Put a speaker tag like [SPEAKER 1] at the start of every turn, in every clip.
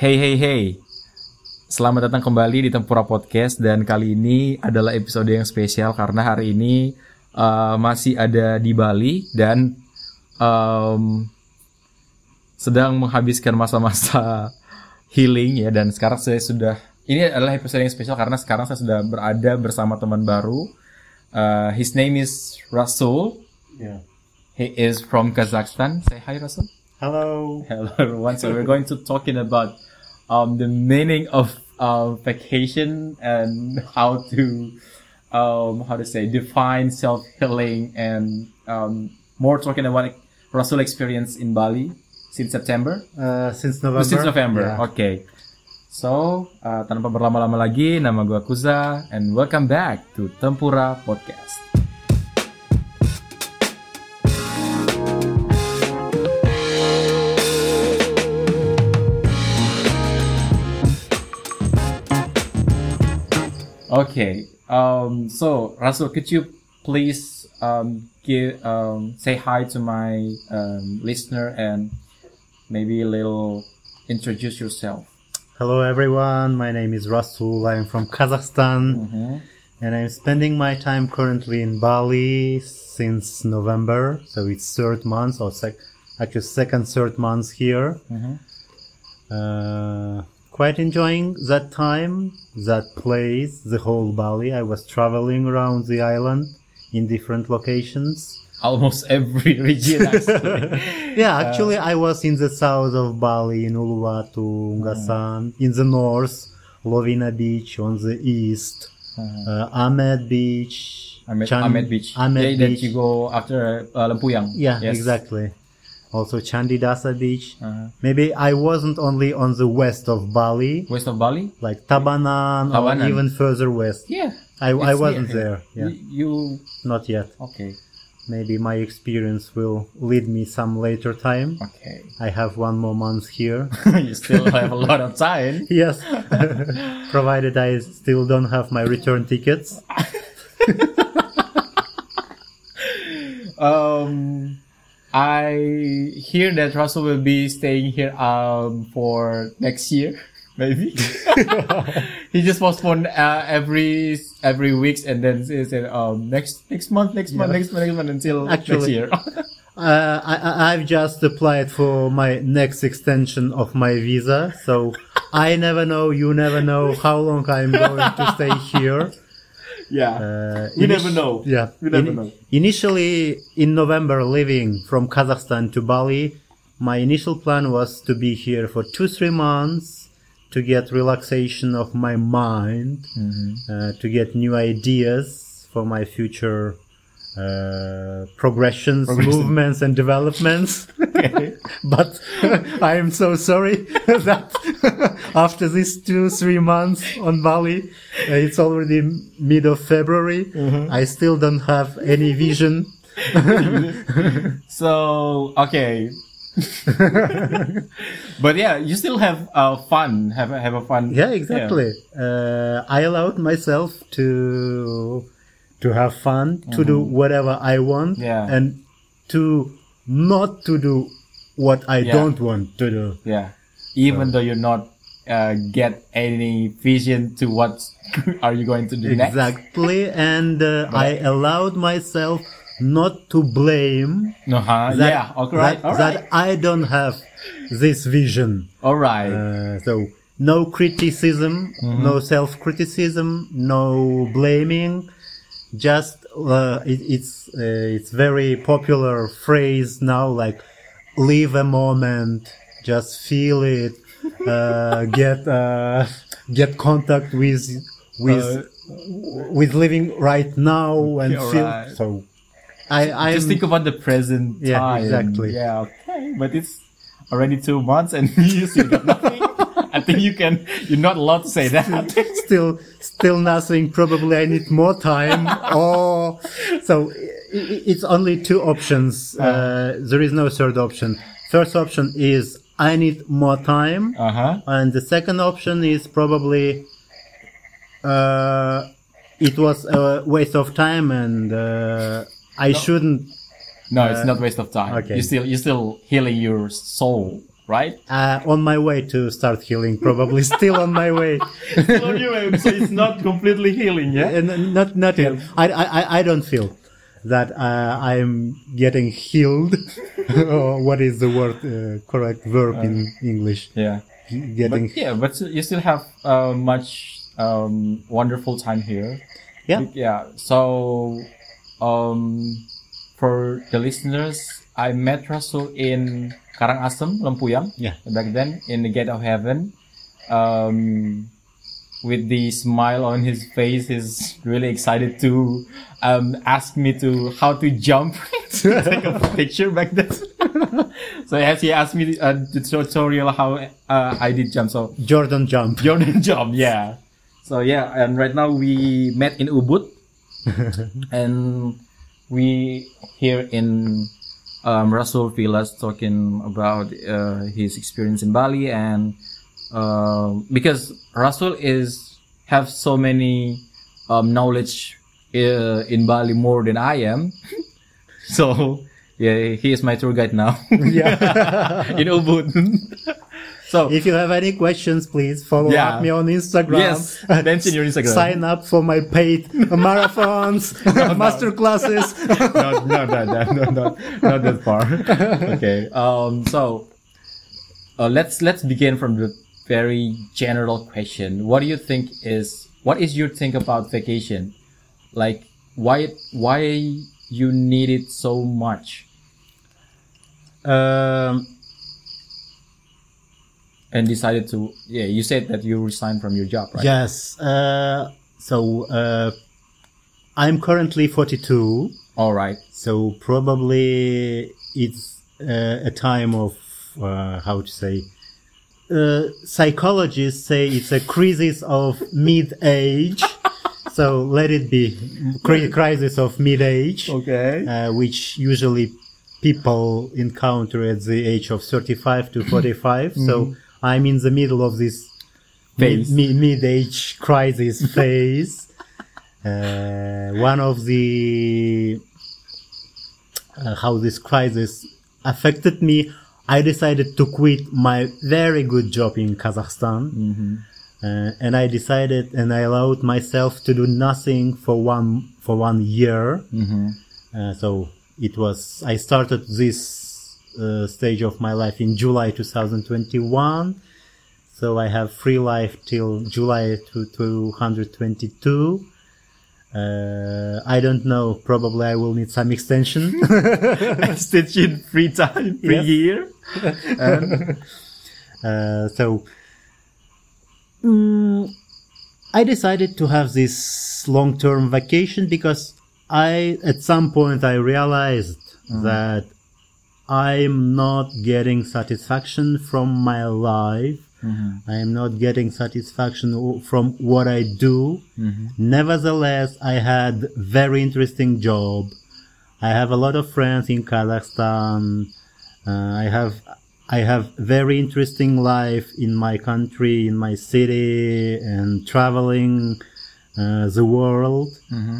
[SPEAKER 1] Hey hey hey. Selamat datang kembali di Tempura Podcast dan kali ini adalah episode yang spesial karena hari ini uh, masih ada di Bali dan um, sedang menghabiskan masa-masa healing ya dan sekarang saya sudah ini adalah episode yang spesial karena sekarang saya sudah berada bersama teman baru. Uh, his name is Rasul.
[SPEAKER 2] Yeah.
[SPEAKER 1] He is from Kazakhstan. Say hi, Rasul.
[SPEAKER 2] Hello.
[SPEAKER 1] Hello everyone. So we're going to talking about um, the meaning of uh, vacation and how to um, how to say define self healing and um, more talking about Rassul experience in Bali since September.
[SPEAKER 2] Uh, since
[SPEAKER 1] Oh,
[SPEAKER 2] November.
[SPEAKER 1] since November.
[SPEAKER 2] Yeah.
[SPEAKER 1] Okay. So uh, tanpa berlama-lama lagi, nama gua Kuza and welcome back to Tempura Podcast. Okay. Um, so Rassul, could you please um, give um, say hi to my um, listener and maybe a little introduce yourself.
[SPEAKER 2] Hello, everyone. My name is Rassul. I'm from Kazakhstan,
[SPEAKER 1] Mm-hmm.
[SPEAKER 2] and I'm spending my time currently in Bali since November. So it's third month, or sec- actually second, third month here.
[SPEAKER 1] Mhm.
[SPEAKER 2] Uh, quite enjoying that time, that place, the whole Bali. I was traveling around the island in different locations.
[SPEAKER 1] Almost every region actually.
[SPEAKER 2] Yeah, actually, I was in the south of Bali, in Uluwatu, Ungasan, in the north, Lovina Beach, on the east, uh, Amed Beach,
[SPEAKER 1] Amed,
[SPEAKER 2] Chan-
[SPEAKER 1] Amed Beach.
[SPEAKER 2] Amed
[SPEAKER 1] yeah, that you go after uh, Lempuyang.
[SPEAKER 2] Yeah,
[SPEAKER 1] Yes.
[SPEAKER 2] exactly. Also Candidasa Beach.
[SPEAKER 1] Uh-huh.
[SPEAKER 2] Maybe I wasn't only on the west of Bali,
[SPEAKER 1] West of Bali.
[SPEAKER 2] like Tabanan,
[SPEAKER 1] Tabanan.
[SPEAKER 2] or even further west.
[SPEAKER 1] Yeah.
[SPEAKER 2] I, I wasn't
[SPEAKER 1] near
[SPEAKER 2] there. Yeah,
[SPEAKER 1] You, you
[SPEAKER 2] not yet.
[SPEAKER 1] okay?
[SPEAKER 2] Maybe my experience will lead me some later time.
[SPEAKER 1] Okay.
[SPEAKER 2] I have one more month here.
[SPEAKER 1] you still have a lot of time.
[SPEAKER 2] Yes, provided I still don't have my return tickets.
[SPEAKER 1] Um, I hear that Rassul will be staying here um for next year, maybe. he just postponed uh, every every weeks and then he said um next next month, next month, next month, next month until next
[SPEAKER 2] Actually-
[SPEAKER 1] year.
[SPEAKER 2] Uh, I, I- I've just applied for my next extension of my visa, so I never know, you never know how long I'm going to stay here.
[SPEAKER 1] Yeah,
[SPEAKER 2] Uh,
[SPEAKER 1] we never know.
[SPEAKER 2] Yeah,
[SPEAKER 1] we never
[SPEAKER 2] Ini-
[SPEAKER 1] know.
[SPEAKER 2] Initially, in November, leaving from Kazakhstan to Bali, my initial plan was to be here for two, three months to get relaxation of my mind,
[SPEAKER 1] Mm-hmm.
[SPEAKER 2] uh, to get new ideas for my future uh, progressions,
[SPEAKER 1] Progression.
[SPEAKER 2] movements, and developments. but I am so sorry that after these two, three months on Bali, uh, it's already mid of February.
[SPEAKER 1] Mm-hmm.
[SPEAKER 2] I still don't have any vision.
[SPEAKER 1] So okay. but yeah, you still have uh, fun. Have a- have a fun.
[SPEAKER 2] Yeah, exactly. Uh, I allowed myself to to have fun, to do whatever I want,
[SPEAKER 1] Mm-hmm. Yeah.
[SPEAKER 2] and to not to do what I
[SPEAKER 1] Yeah.
[SPEAKER 2] don't want to do.
[SPEAKER 1] Yeah. Even though you're not uh, get any vision to what are you going to do next.
[SPEAKER 2] Exactly, and uh, I allowed myself not to blame
[SPEAKER 1] Uh-huh.
[SPEAKER 2] that,
[SPEAKER 1] yeah. All right.
[SPEAKER 2] that,
[SPEAKER 1] All
[SPEAKER 2] that. I don't have this vision.
[SPEAKER 1] All right.
[SPEAKER 2] Uh, so no criticism,
[SPEAKER 1] Mm-hmm.
[SPEAKER 2] no self-criticism, no blaming. Just uh, it, it's uh, it's very popular phrase now, like live a moment, just feel it, uh, get uh, get contact with with
[SPEAKER 1] Uh,
[SPEAKER 2] with living right now and
[SPEAKER 1] Okay,
[SPEAKER 2] feel. So I I
[SPEAKER 1] Just think about the present
[SPEAKER 2] Yeah,
[SPEAKER 1] time.
[SPEAKER 2] exactly.
[SPEAKER 1] Yeah. Okay. But it's already two months and you still got nothing. I think you can. You're not allowed to say that.
[SPEAKER 2] still still nothing probably i need more time or so it's only two options uh, there is no third option first option is i need more time
[SPEAKER 1] Uh huh.
[SPEAKER 2] and the second option is probably uh, it was a waste of time and uh, i shouldn't
[SPEAKER 1] No, it's not waste of time.
[SPEAKER 2] okay.
[SPEAKER 1] You still you're still healing your soul, right?
[SPEAKER 2] Uh, on my way to start healing, probably still on my way.
[SPEAKER 1] so anyway, so it's not completely healing, yeah?
[SPEAKER 2] And not not heal. I, I I don't feel that uh, I'm getting healed. or what is the word uh, correct verb in English?
[SPEAKER 1] Yeah.
[SPEAKER 2] Getting
[SPEAKER 1] But yeah, but you still have uh, much um, wonderful time here.
[SPEAKER 2] yeah.
[SPEAKER 1] Yeah. So, um, for the listeners, I met Rassul in Karangasem, Lempuyang.
[SPEAKER 2] Yeah.
[SPEAKER 1] Back then, in the Gate of Heaven, um, with the smile on his face, he's really excited to um, ask me to how to jump to take a picture back then. so as he asked me uh, the tutorial how uh, I did jump. So
[SPEAKER 2] Jordan jump.
[SPEAKER 1] Jordan jump. yeah. So yeah, and right now we met in Ubud, and we here in um, Rassul Villas talking about uh, his experience in Bali, and uh, because Rassul is have so many um, knowledge uh, in Bali more than I am, so yeah, he is my tour guide now.
[SPEAKER 2] Yeah.
[SPEAKER 1] in Ubud. so
[SPEAKER 2] If you have any questions, please follow
[SPEAKER 1] Yeah.
[SPEAKER 2] up me on Instagram.
[SPEAKER 1] Yes, mention your Instagram.
[SPEAKER 2] Sign up for my paid marathons, master classes.
[SPEAKER 1] no, no, no, no, no, no, not that far. okay. Um. So, uh, let's let's begin from the very general question. What do you think is what is your think about vacation? Like, why why you need it so much?
[SPEAKER 2] Um,
[SPEAKER 1] And decided to yeah. You said that you resigned from your job, right?
[SPEAKER 2] Yes. Uh, so uh, I'm currently 42.
[SPEAKER 1] All right.
[SPEAKER 2] So probably it's uh, a time of uh, how to say. Uh, psychologists say it's a crisis of mid-age. so let it be cri- crisis of mid-age,
[SPEAKER 1] Okay.
[SPEAKER 2] uh, which usually people encounter at the age of 35 to 45. So I'm in the middle of this
[SPEAKER 1] Phase.
[SPEAKER 2] mid, mid, age crisis phase. Uh, one of the uh, how this crisis affected me, I decided to quit my very good job in Kazakhstan, uh, and I decided and I allowed myself to do nothing for one for one year. Uh, so it was I started this uh, stage of my life in July 2021. So I have free life till July to 222. Uh, I don't know. Probably I will need some extension.
[SPEAKER 1] Extension free time, free year.
[SPEAKER 2] Uh, so mm, I decided to have this long-term vacation because I, at some point, I realized that I'm not getting satisfaction from my life. I am not getting satisfaction from what I do. Nevertheless, I had very interesting job. I have a lot of friends in Kazakhstan. Uh, I have I have very interesting life in my country, in my city, and traveling uh, the world.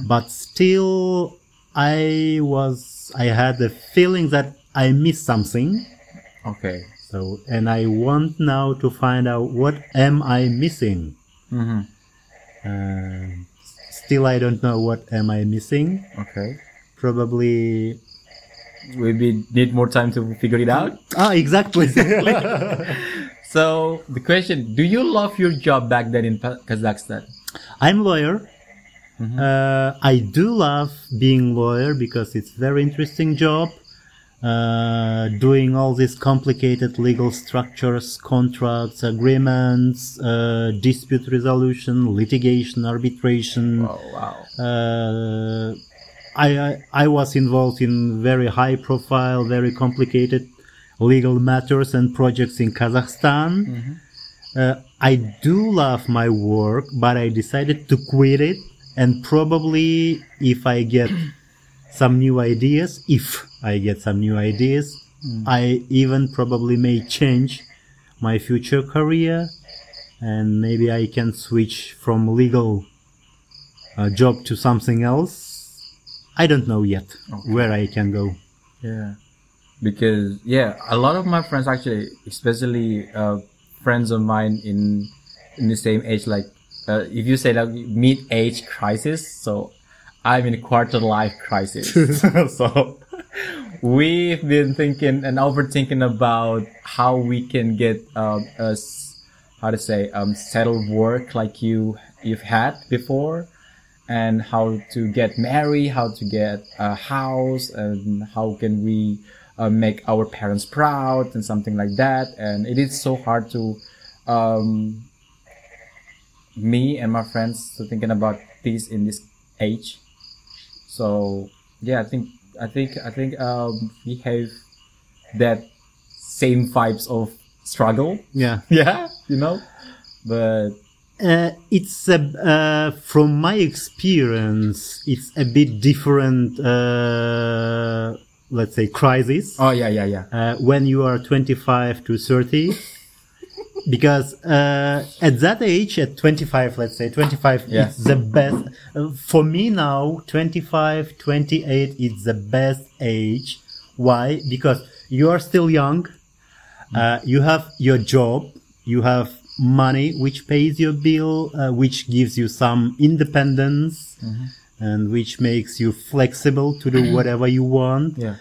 [SPEAKER 2] But still, I was I had the feeling that I missed something.
[SPEAKER 1] Okay.
[SPEAKER 2] So, and I want now to find out what am I missing.
[SPEAKER 1] Mm-hmm.
[SPEAKER 2] Uh, still, I don't know what am I missing.
[SPEAKER 1] Okay.
[SPEAKER 2] Probably.
[SPEAKER 1] We need more time to figure it out.
[SPEAKER 2] Ah, exactly.
[SPEAKER 1] So the question: Do you love your job back then in Kazakhstan?
[SPEAKER 2] I'm lawyer. Uh, I do love being lawyer because it's very interesting job. Uh, doing all these complicated legal structures, contracts, agreements, uh, dispute resolution, litigation, arbitration.
[SPEAKER 1] Oh wow.
[SPEAKER 2] Uh, I, I I was involved in very high profile, very complicated legal matters and projects in Kazakhstan. Uh, I do love my work, but I decided to quit it. And probably, if I get some new ideas, if I get some new ideas, I even probably may change my future career, and maybe I can switch from legal uh, job to something else. I don't know yet where I can go.
[SPEAKER 1] Yeah. because yeah, a lot of my friends actually, especially uh, friends of mine in in the same age, like uh, if you say like mid age crisis, so I'm in a quarter life crisis. so we've been thinking and overthinking about how we can get um, us how to say um, settled work like you you've had before and how to get married how to get a house and how can we uh, make our parents proud and something like that and it is so hard to um, me and my friends to thinking about this in this age so yeah i think i think i think um, we have that same vibes of struggle
[SPEAKER 2] Yeah.
[SPEAKER 1] yeah you know but
[SPEAKER 2] Uh, it's a, uh, from my experience, it's a bit different, uh, let's say, crisis.
[SPEAKER 1] oh yeah yeah yeah
[SPEAKER 2] uh, when you are 25 to 30 because uh, at that age at 25 let's say 25
[SPEAKER 1] Yeah.
[SPEAKER 2] is the best uh, for me now 25 28 is the best age. Why? Because you are still young uh, you have your job you have money which pays your bill uh, which gives you some independence and which makes you flexible to do whatever you want.
[SPEAKER 1] Yeah.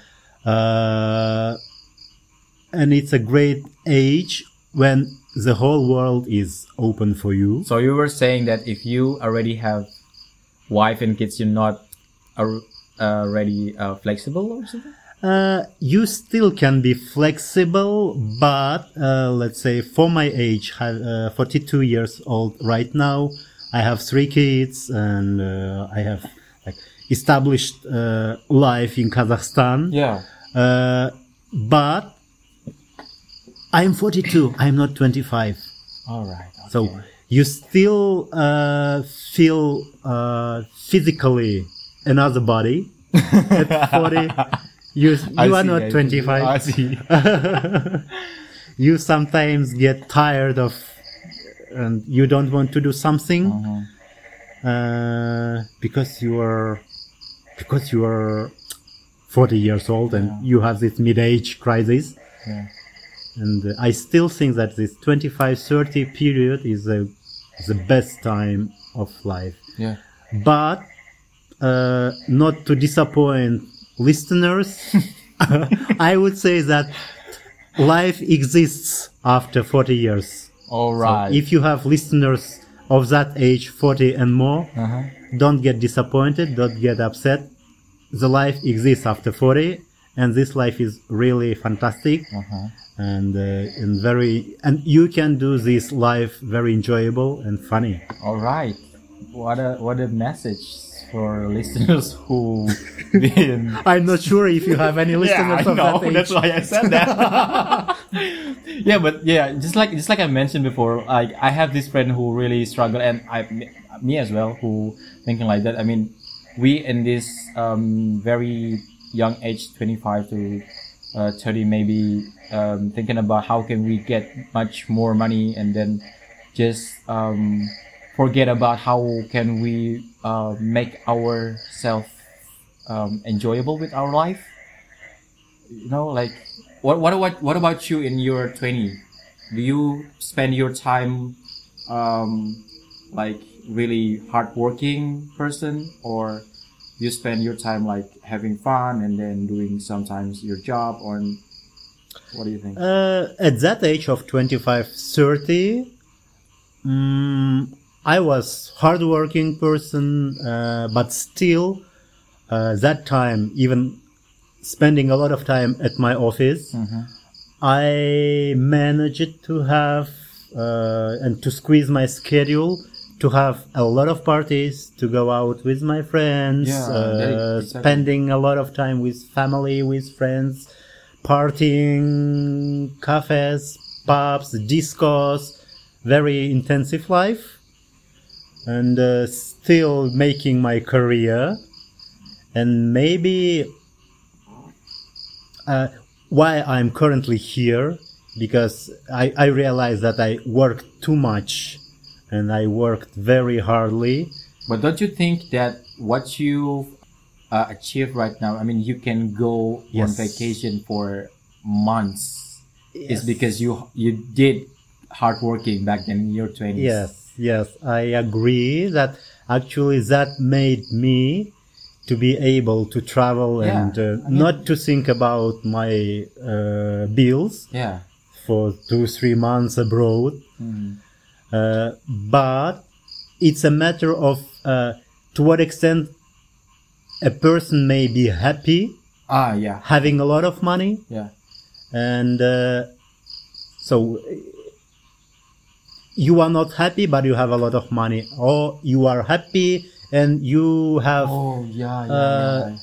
[SPEAKER 2] Uh, and it's a great age when the whole world is open for you.
[SPEAKER 1] so you were saying that if you already have wife and kids you're not ar- already uh, flexible or something
[SPEAKER 2] Uh, you still can be flexible, but uh, let's say for my age, uh, 42 years old right now, I have three kids and uh, I have like established uh, life in Kazakhstan.
[SPEAKER 1] yeah
[SPEAKER 2] Uh, but I'm 42. I'm not 25.
[SPEAKER 1] all right
[SPEAKER 2] So you still uh, feel uh, physically another body at 40. You, you are not 25.
[SPEAKER 1] I see.
[SPEAKER 2] you sometimes get tired of and you don't want to do something
[SPEAKER 1] Uh-huh.
[SPEAKER 2] uh, because you are because you are 40 years old and you have this mid-age crisis
[SPEAKER 1] Yeah.
[SPEAKER 2] And uh, i still think that this 25 30 period is a, the best time of life
[SPEAKER 1] Yeah.
[SPEAKER 2] but uh, not to disappoint listeners i would say that life exists after 40 years
[SPEAKER 1] All right.
[SPEAKER 2] if you have listeners of that age 40 and more
[SPEAKER 1] uh-huh.
[SPEAKER 2] don't get disappointed don't get upset the life exists after 40 and this life is really fantastic
[SPEAKER 1] Uh-huh.
[SPEAKER 2] and uh, and very and you can do this life very enjoyable and funny
[SPEAKER 1] All right. What a what a message for listeners who been
[SPEAKER 2] i'm not sure if you have any listeners of that age
[SPEAKER 1] That's why I said that. yeah, but yeah, just like just like I mentioned before, like I have this friend who really struggle, and I, me as well, who thinking like that. I mean, we in this um, very young age, twenty five to uh, thirty, maybe um, thinking about how can we get much more money, and then just um, forget about how can we uh, make ourselves um, enjoyable with our life. You know like what what about what about you in your 20 do you spend your time um like really hardworking person or you spend your time like having fun and then doing sometimes your job or what do you think?
[SPEAKER 2] Uh, at that age of 25, 30, mm, I was hardworking person, uh, but still, uh, that time, even spending a lot of time at my office, I managed to have uh, and to squeeze my schedule to have a lot of parties, to go out with my friends,
[SPEAKER 1] Yeah,
[SPEAKER 2] uh,
[SPEAKER 1] exactly.
[SPEAKER 2] spending a lot of time with family, with friends, partying, cafes, pubs, discos, very intensive life, and uh, still making my career. And maybe uh, why I'm currently here because I, I realized that I work too much and I worked very hardly.
[SPEAKER 1] but don't you think that what you uh, achieve right now, I mean, you can go on vacation for months.
[SPEAKER 2] Yes.
[SPEAKER 1] It's because you you did hard working back then in your twenties.
[SPEAKER 2] Yes, yes, I agree that actually that made me to be able to travel
[SPEAKER 1] Yeah,
[SPEAKER 2] and uh,
[SPEAKER 1] I mean-
[SPEAKER 2] not to think about my uh, bills
[SPEAKER 1] Yeah.
[SPEAKER 2] for two three months abroad.
[SPEAKER 1] Mm.
[SPEAKER 2] Uh, but it's a matter of uh, to what extent a person may be happy
[SPEAKER 1] Ah, yeah.
[SPEAKER 2] having a lot of money
[SPEAKER 1] Yeah.
[SPEAKER 2] and uh, so you are not happy but you have a lot of money or you are happy and you have
[SPEAKER 1] Oh, yeah, yeah,
[SPEAKER 2] Uh,
[SPEAKER 1] yeah.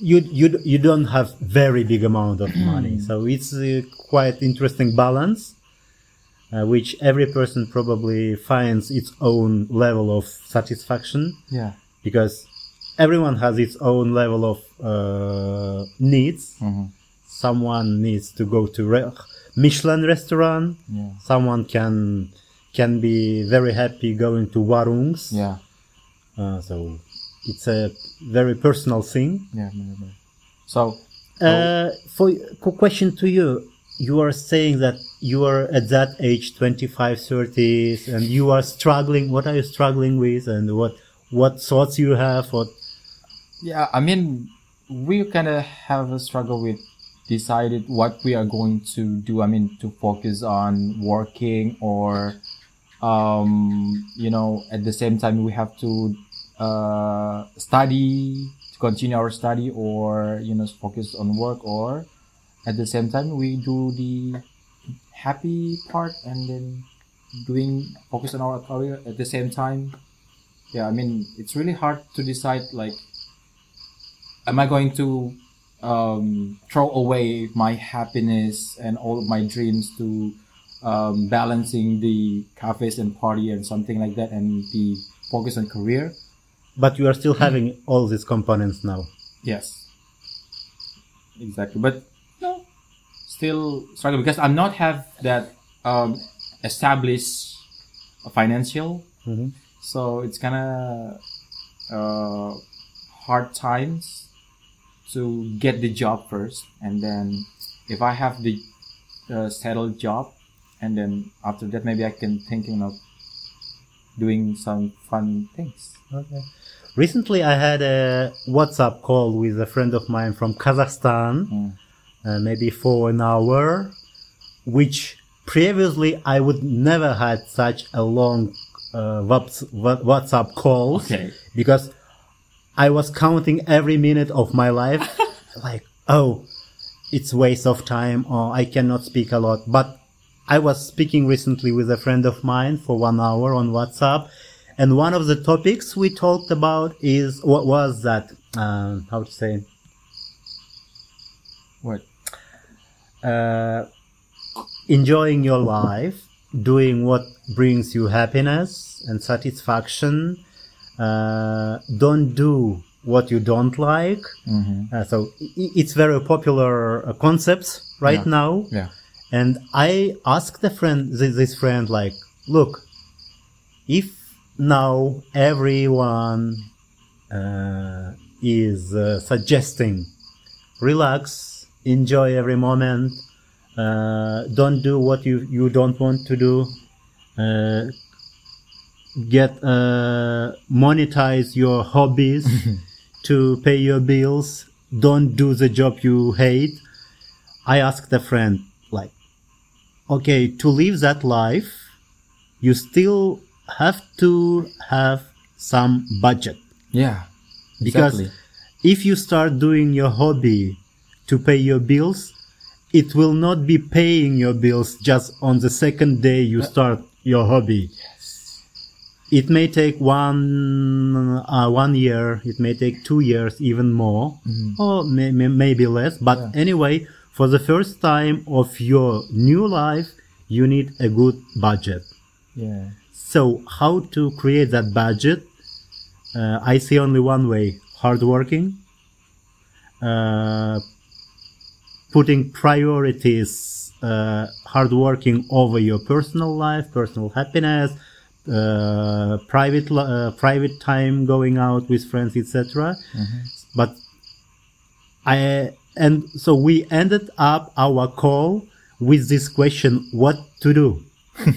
[SPEAKER 2] you you you don't have very big amount of money so it's quite interesting balance uh, which every person probably finds its own level of satisfaction
[SPEAKER 1] Yeah.
[SPEAKER 2] because everyone has its own level of uh, needs
[SPEAKER 1] Mhm.
[SPEAKER 2] someone needs to go to re- Michelin restaurant.
[SPEAKER 1] Yeah.
[SPEAKER 2] Someone can can be very happy going to Warungs.
[SPEAKER 1] Yeah.
[SPEAKER 2] Uh, so it's a very personal thing.
[SPEAKER 1] Yeah. So,
[SPEAKER 2] Uh, for question to you, you are saying that you are at that age, 25, 30s, and you are struggling. What are you struggling with, and what what thoughts you have? What
[SPEAKER 1] yeah, I mean, we kind of have a struggle with decided what we are going to do. I mean, to focus on working or, um, you know, at the same time we have to uh, study to continue our study or you know focus on work or at the same time we do the happy part and then doing focus on our career at the same time yeah i mean it's really hard to decide like am i going to um, throw away my happiness and all of my dreams to um, balancing the cafes and party and something like that and the focus on career
[SPEAKER 2] but you are still having all these components now.
[SPEAKER 1] Yes. Exactly. But still struggle because I'm not have that um, established financial.
[SPEAKER 2] Mhm.
[SPEAKER 1] So it's kind of uh, hard times to get the job first, and then if I have the uh, settled job, and then after that maybe I can thinking of doing some fun things.
[SPEAKER 2] Okay. Recently, I had a WhatsApp call with a friend of mine from Kazakhstan,
[SPEAKER 1] Mm.
[SPEAKER 2] Uh, maybe for an hour, which previously I would never had such a long uh, WhatsApp calls
[SPEAKER 1] Okay.
[SPEAKER 2] because I was counting every minute of my life, like, oh, it's waste of time, or I cannot speak a lot. But I was speaking recently with a friend of mine for one hour on WhatsApp, and one of the topics we talked about is what was that? Um, how to say?
[SPEAKER 1] What?
[SPEAKER 2] uh, enjoying your life, doing what brings you happiness and satisfaction. Uh, don't do what you don't like.
[SPEAKER 1] Mm-hmm.
[SPEAKER 2] Uh, so it's very popular uh, concepts right
[SPEAKER 1] Yeah.
[SPEAKER 2] now.
[SPEAKER 1] Yeah.
[SPEAKER 2] And I asked a friend, this, this friend, like, look, if now everyone uh, is uh, suggesting relax, enjoy every moment, uh, don't do what you, you don't want to do, uh, get uh, monetize your hobbies to pay your bills, don't do the job you hate. I asked a friend, like, okay, to live that life, you still have to have some budget.
[SPEAKER 1] Yeah.
[SPEAKER 2] Because
[SPEAKER 1] Exactly.
[SPEAKER 2] if you start doing your hobby to pay your bills, it will not be paying your bills just on the second day you start your hobby. Yes. It may take one uh, one year. It may take two years, even more, or may, may, maybe less. But
[SPEAKER 1] Yeah.
[SPEAKER 2] anyway, for the first time of your new life, you need a good budget.
[SPEAKER 1] Yeah.
[SPEAKER 2] So, how to create that budget? Uh, I see only one way: hard working, uh, putting priorities, uh, hard working over your personal life, personal happiness, uh, private uh, private time, going out with friends, etc. But I and so we ended up our call with this question: What to do?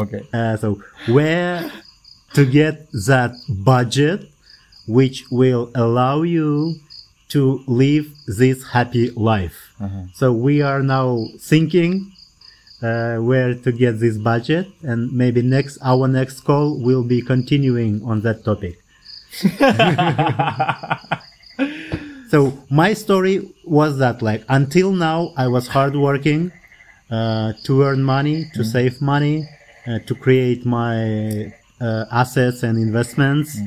[SPEAKER 1] Okay.
[SPEAKER 2] Uh, so where to get that budget which will allow you to live this happy life. So we are now thinking uh, where to get this budget, and maybe next our next call will be continuing on that topic. so my story was that like until now I was hardworking uh, to earn money, to save money, uh, to create my assets and investments,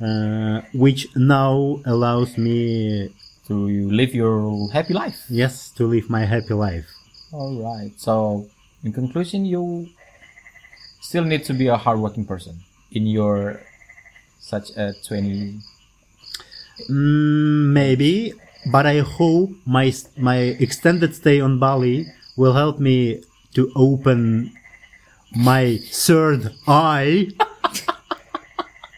[SPEAKER 2] uh, which now allows me,
[SPEAKER 1] To live your happy life.
[SPEAKER 2] yes, to live my happy life.
[SPEAKER 1] All right. So, in conclusion, you still need to be a hardworking person in your such a 20
[SPEAKER 2] Mm, maybe, but I hope my my extended stay on Bali will help me to open my third eye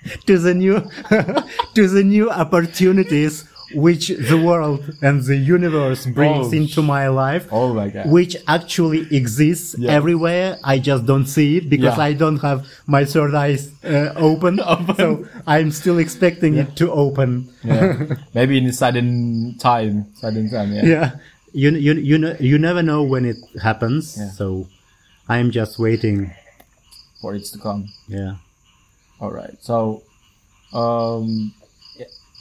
[SPEAKER 2] to the new to the new opportunities which the world and the universe brings
[SPEAKER 1] Oh,
[SPEAKER 2] into my life
[SPEAKER 1] Oh my god.
[SPEAKER 2] which actually exists
[SPEAKER 1] Yeah.
[SPEAKER 2] everywhere. I just don't see it because
[SPEAKER 1] Yeah.
[SPEAKER 2] I don't have my third eye uh, open. So I'm still expecting it to open.
[SPEAKER 1] yeah. Maybe in a sudden time, sudden time, yeah.
[SPEAKER 2] Yeah. You, you, you, know, you never know when it happens.
[SPEAKER 1] Yeah.
[SPEAKER 2] So I'm just waiting.
[SPEAKER 1] For it to come.
[SPEAKER 2] Yeah.
[SPEAKER 1] All right. So, um,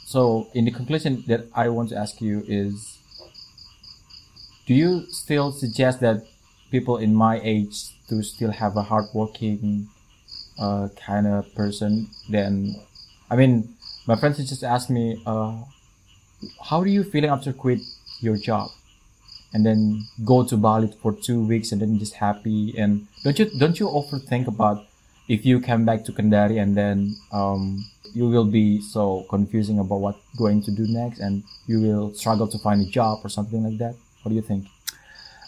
[SPEAKER 1] so in the conclusion that I want to ask you is, do you still suggest that people in my age to still have a hardworking, uh, kind of person? Then, I mean, my friends just asked me, uh, how do you feeling after quit your job? and then go to Bali for two weeks and then just happy and don't you don't you overthink about if you come back to Kendari and then um, you will be so confusing about what going to do next and you will struggle to find a job or something like that what do you think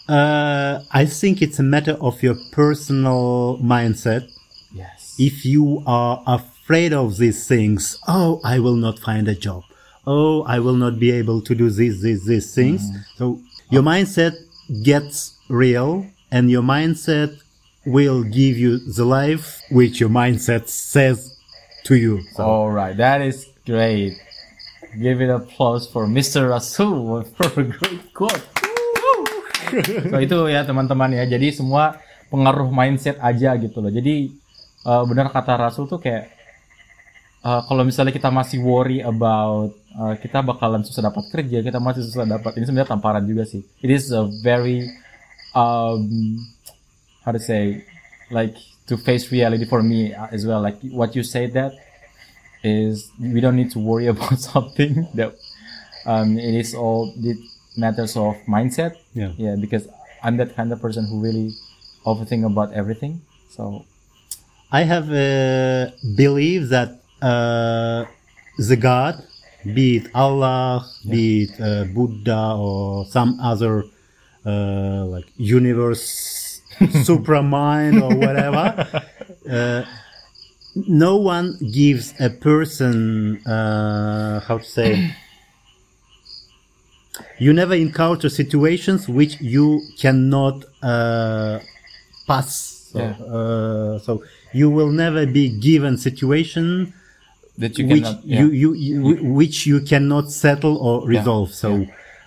[SPEAKER 2] Uh, I think it's a matter of your personal mindset.
[SPEAKER 1] yes
[SPEAKER 2] if you are afraid of these things, oh, I will not find a job. Oh, I will not be able to do this, this, these things. So your mindset gets real and your mindset will give you the life which your mindset says to you. So
[SPEAKER 1] all right that is great give it applause for Mr. Rasul for a great quote so itu ya teman-teman ya jadi semua pengaruh mindset aja gitu loh jadi eh, benar kata Rasul tuh kayak eh, kalau misalnya kita masih worry about eh, kita bakalan susah dapat kerja kita masih susah dapat ini sebenarnya tamparan juga sih it is a very um, how to say like to face reality for me as well. Like what you say that is we don't need to worry about something that um, it is all it matters of mindset.
[SPEAKER 2] Yeah.
[SPEAKER 1] yeah because i'm that kind of person who really overthink about everything. So
[SPEAKER 2] I have a belief that uh, the God, be it Allah, be it uh, Buddha, or some other uh, like universe, supra mind, or whatever, uh, no one gives a person uh, how to say. You never encounter situations which you cannot uh, pass. So,
[SPEAKER 1] Yeah.
[SPEAKER 2] uh, so you will never be given situation
[SPEAKER 1] that you
[SPEAKER 2] which
[SPEAKER 1] cannot yeah.
[SPEAKER 2] you, you, you which you cannot settle or resolve. So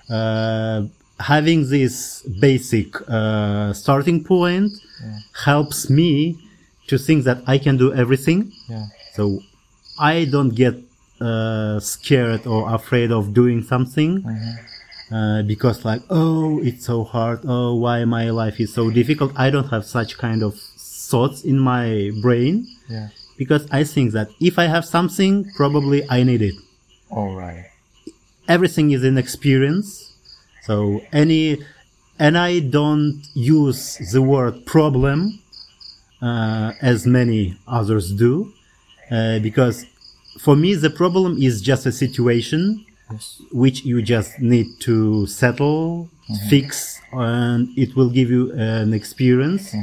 [SPEAKER 2] uh, having this basic uh, starting point helps me to think that I can do everything.
[SPEAKER 1] yeah
[SPEAKER 2] So I don't get uh, scared or afraid of doing something uh, because, like, oh, it's so hard. Oh, why my life is so difficult. I don't have such kind of thoughts in my brain
[SPEAKER 1] yeah
[SPEAKER 2] because I think that if I have something, probably I need it.
[SPEAKER 1] all right
[SPEAKER 2] Everything is an experience. So any, and I don't use the word problem uh, as many others do, uh, because for me the problem is just a situation
[SPEAKER 1] yes
[SPEAKER 2] which you just need to settle, fix, and it will give you an experience.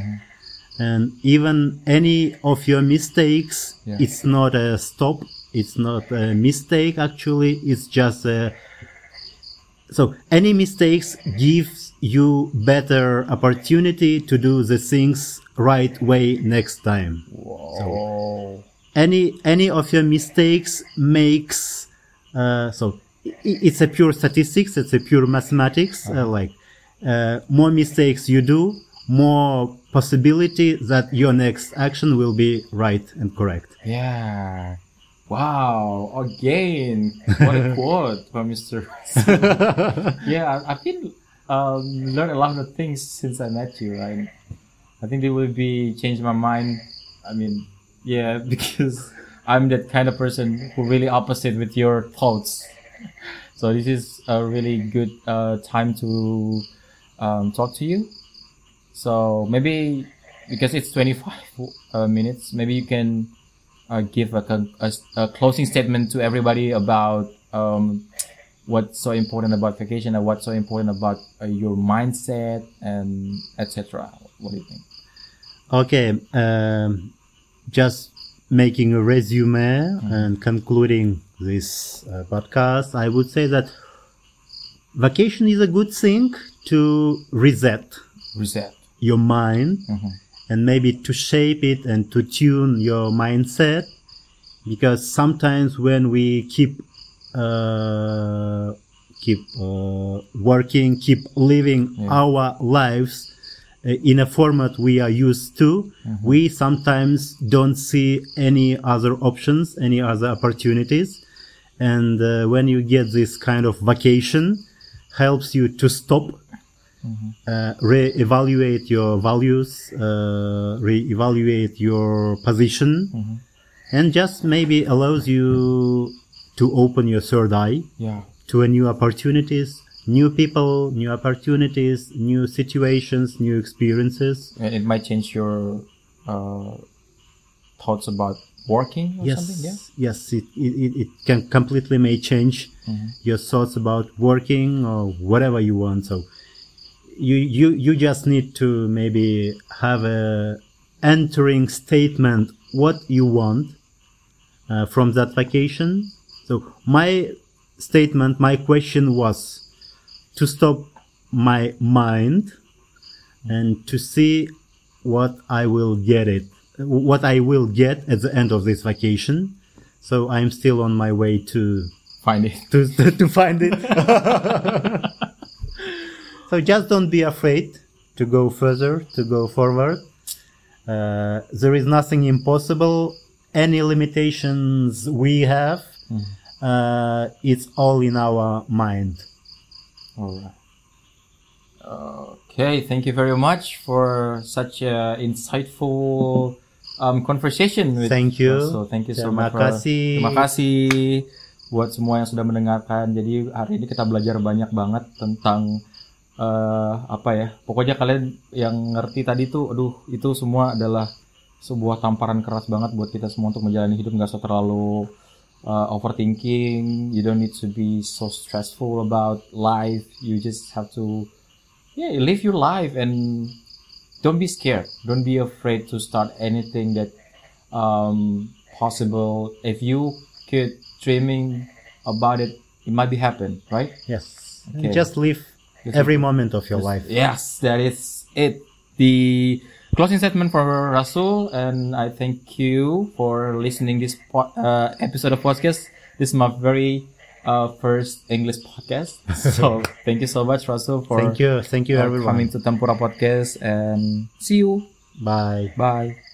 [SPEAKER 2] And even any of your mistakes,
[SPEAKER 1] Yeah.
[SPEAKER 2] it's not a stop. It's not a mistake. Actually, it's just a so any mistakes gives you better opportunity to do the things right way next time.
[SPEAKER 1] Whoa.
[SPEAKER 2] Any any of your mistakes makes uh, so it's a pure statistics. It's a pure mathematics. Uh, like uh, more mistakes you do, more possibility that your next action will be right and correct.
[SPEAKER 1] Yeah. Wow. Again, what a quote from Mr. yeah, I've been um, learned a lot of things since I met you. Right? I think it will be changed my mind. I mean, yeah, because I'm that kind of person who really opposite with your thoughts. So this is a really good uh, time to um, talk to you. So maybe because it's 25 uh, minutes, maybe you can uh, give a, a, a closing statement to everybody about um, what's so important about vacation and what's so important about uh, your mindset and etc. What do you think?
[SPEAKER 2] Okay, um, just making a resume and concluding this uh, podcast, I would say that vacation is a good thing to reset
[SPEAKER 1] Reset.
[SPEAKER 2] your mind
[SPEAKER 1] Mhm.
[SPEAKER 2] And maybe to shape it and to tune your mindset because sometimes when we keep uh, keep uh, working keep living
[SPEAKER 1] Yeah.
[SPEAKER 2] our lives uh, in a format we are used to we sometimes don't see any other options any other opportunities and uh, when you get this kind of vacation helps you to stop uh, re-evaluate your values, uh, re-evaluate your position, and just maybe allows you to open your third eye
[SPEAKER 1] Yeah.
[SPEAKER 2] to a new opportunities, new people, new opportunities, new situations, new experiences.
[SPEAKER 1] And it might change your uh, thoughts about working or
[SPEAKER 2] yes,
[SPEAKER 1] something. Yeah.
[SPEAKER 2] yes, it, it, it- it can completely may change your thoughts about working or whatever you want. So you you you just need to maybe have a entering statement what you want uh, from that vacation. So my statement, my question was to stop my mind and to see what I will get it, what I will get at the end of this vacation. So I'm still on my way to
[SPEAKER 1] Find it.
[SPEAKER 2] to to find it. so just don't be afraid to go further, to go forward. Uh, there is nothing impossible. Any limitations we have, uh, it's all in our mind.
[SPEAKER 1] All right. Okay, thank you very much for such a insightful um, conversation with
[SPEAKER 2] Thank you.
[SPEAKER 1] So thank you so
[SPEAKER 2] Terima
[SPEAKER 1] much. for-
[SPEAKER 2] kasih.
[SPEAKER 1] terima kasih buat semua yang sudah mendengarkan. Jadi hari ini kita belajar banyak banget tentang eh, apa ya? Pokoknya kalian yang ngerti tadi tuh, aduh itu semua adalah sebuah tamparan keras banget buat kita semua untuk menjalani hidup nggak usah terlalu uh, overthinking. You don't need to be so stressful about life. You just have to yeah live your life and don't be scared don't be afraid to start anything that um possible if you keep dreaming about it it might be happen right
[SPEAKER 2] Yes.
[SPEAKER 1] Okay.
[SPEAKER 2] Just live every moment of your life.
[SPEAKER 1] yes that is it the closing statement for rassul and i thank you for listening this po- uh, episode of podcast this is my very uh, first english podcast so thank you so much rassul for
[SPEAKER 2] Thank you. Thank you,
[SPEAKER 1] uh,
[SPEAKER 2] everyone.
[SPEAKER 1] coming to Tempura Podcast and see you.
[SPEAKER 2] Bye.
[SPEAKER 1] Bye.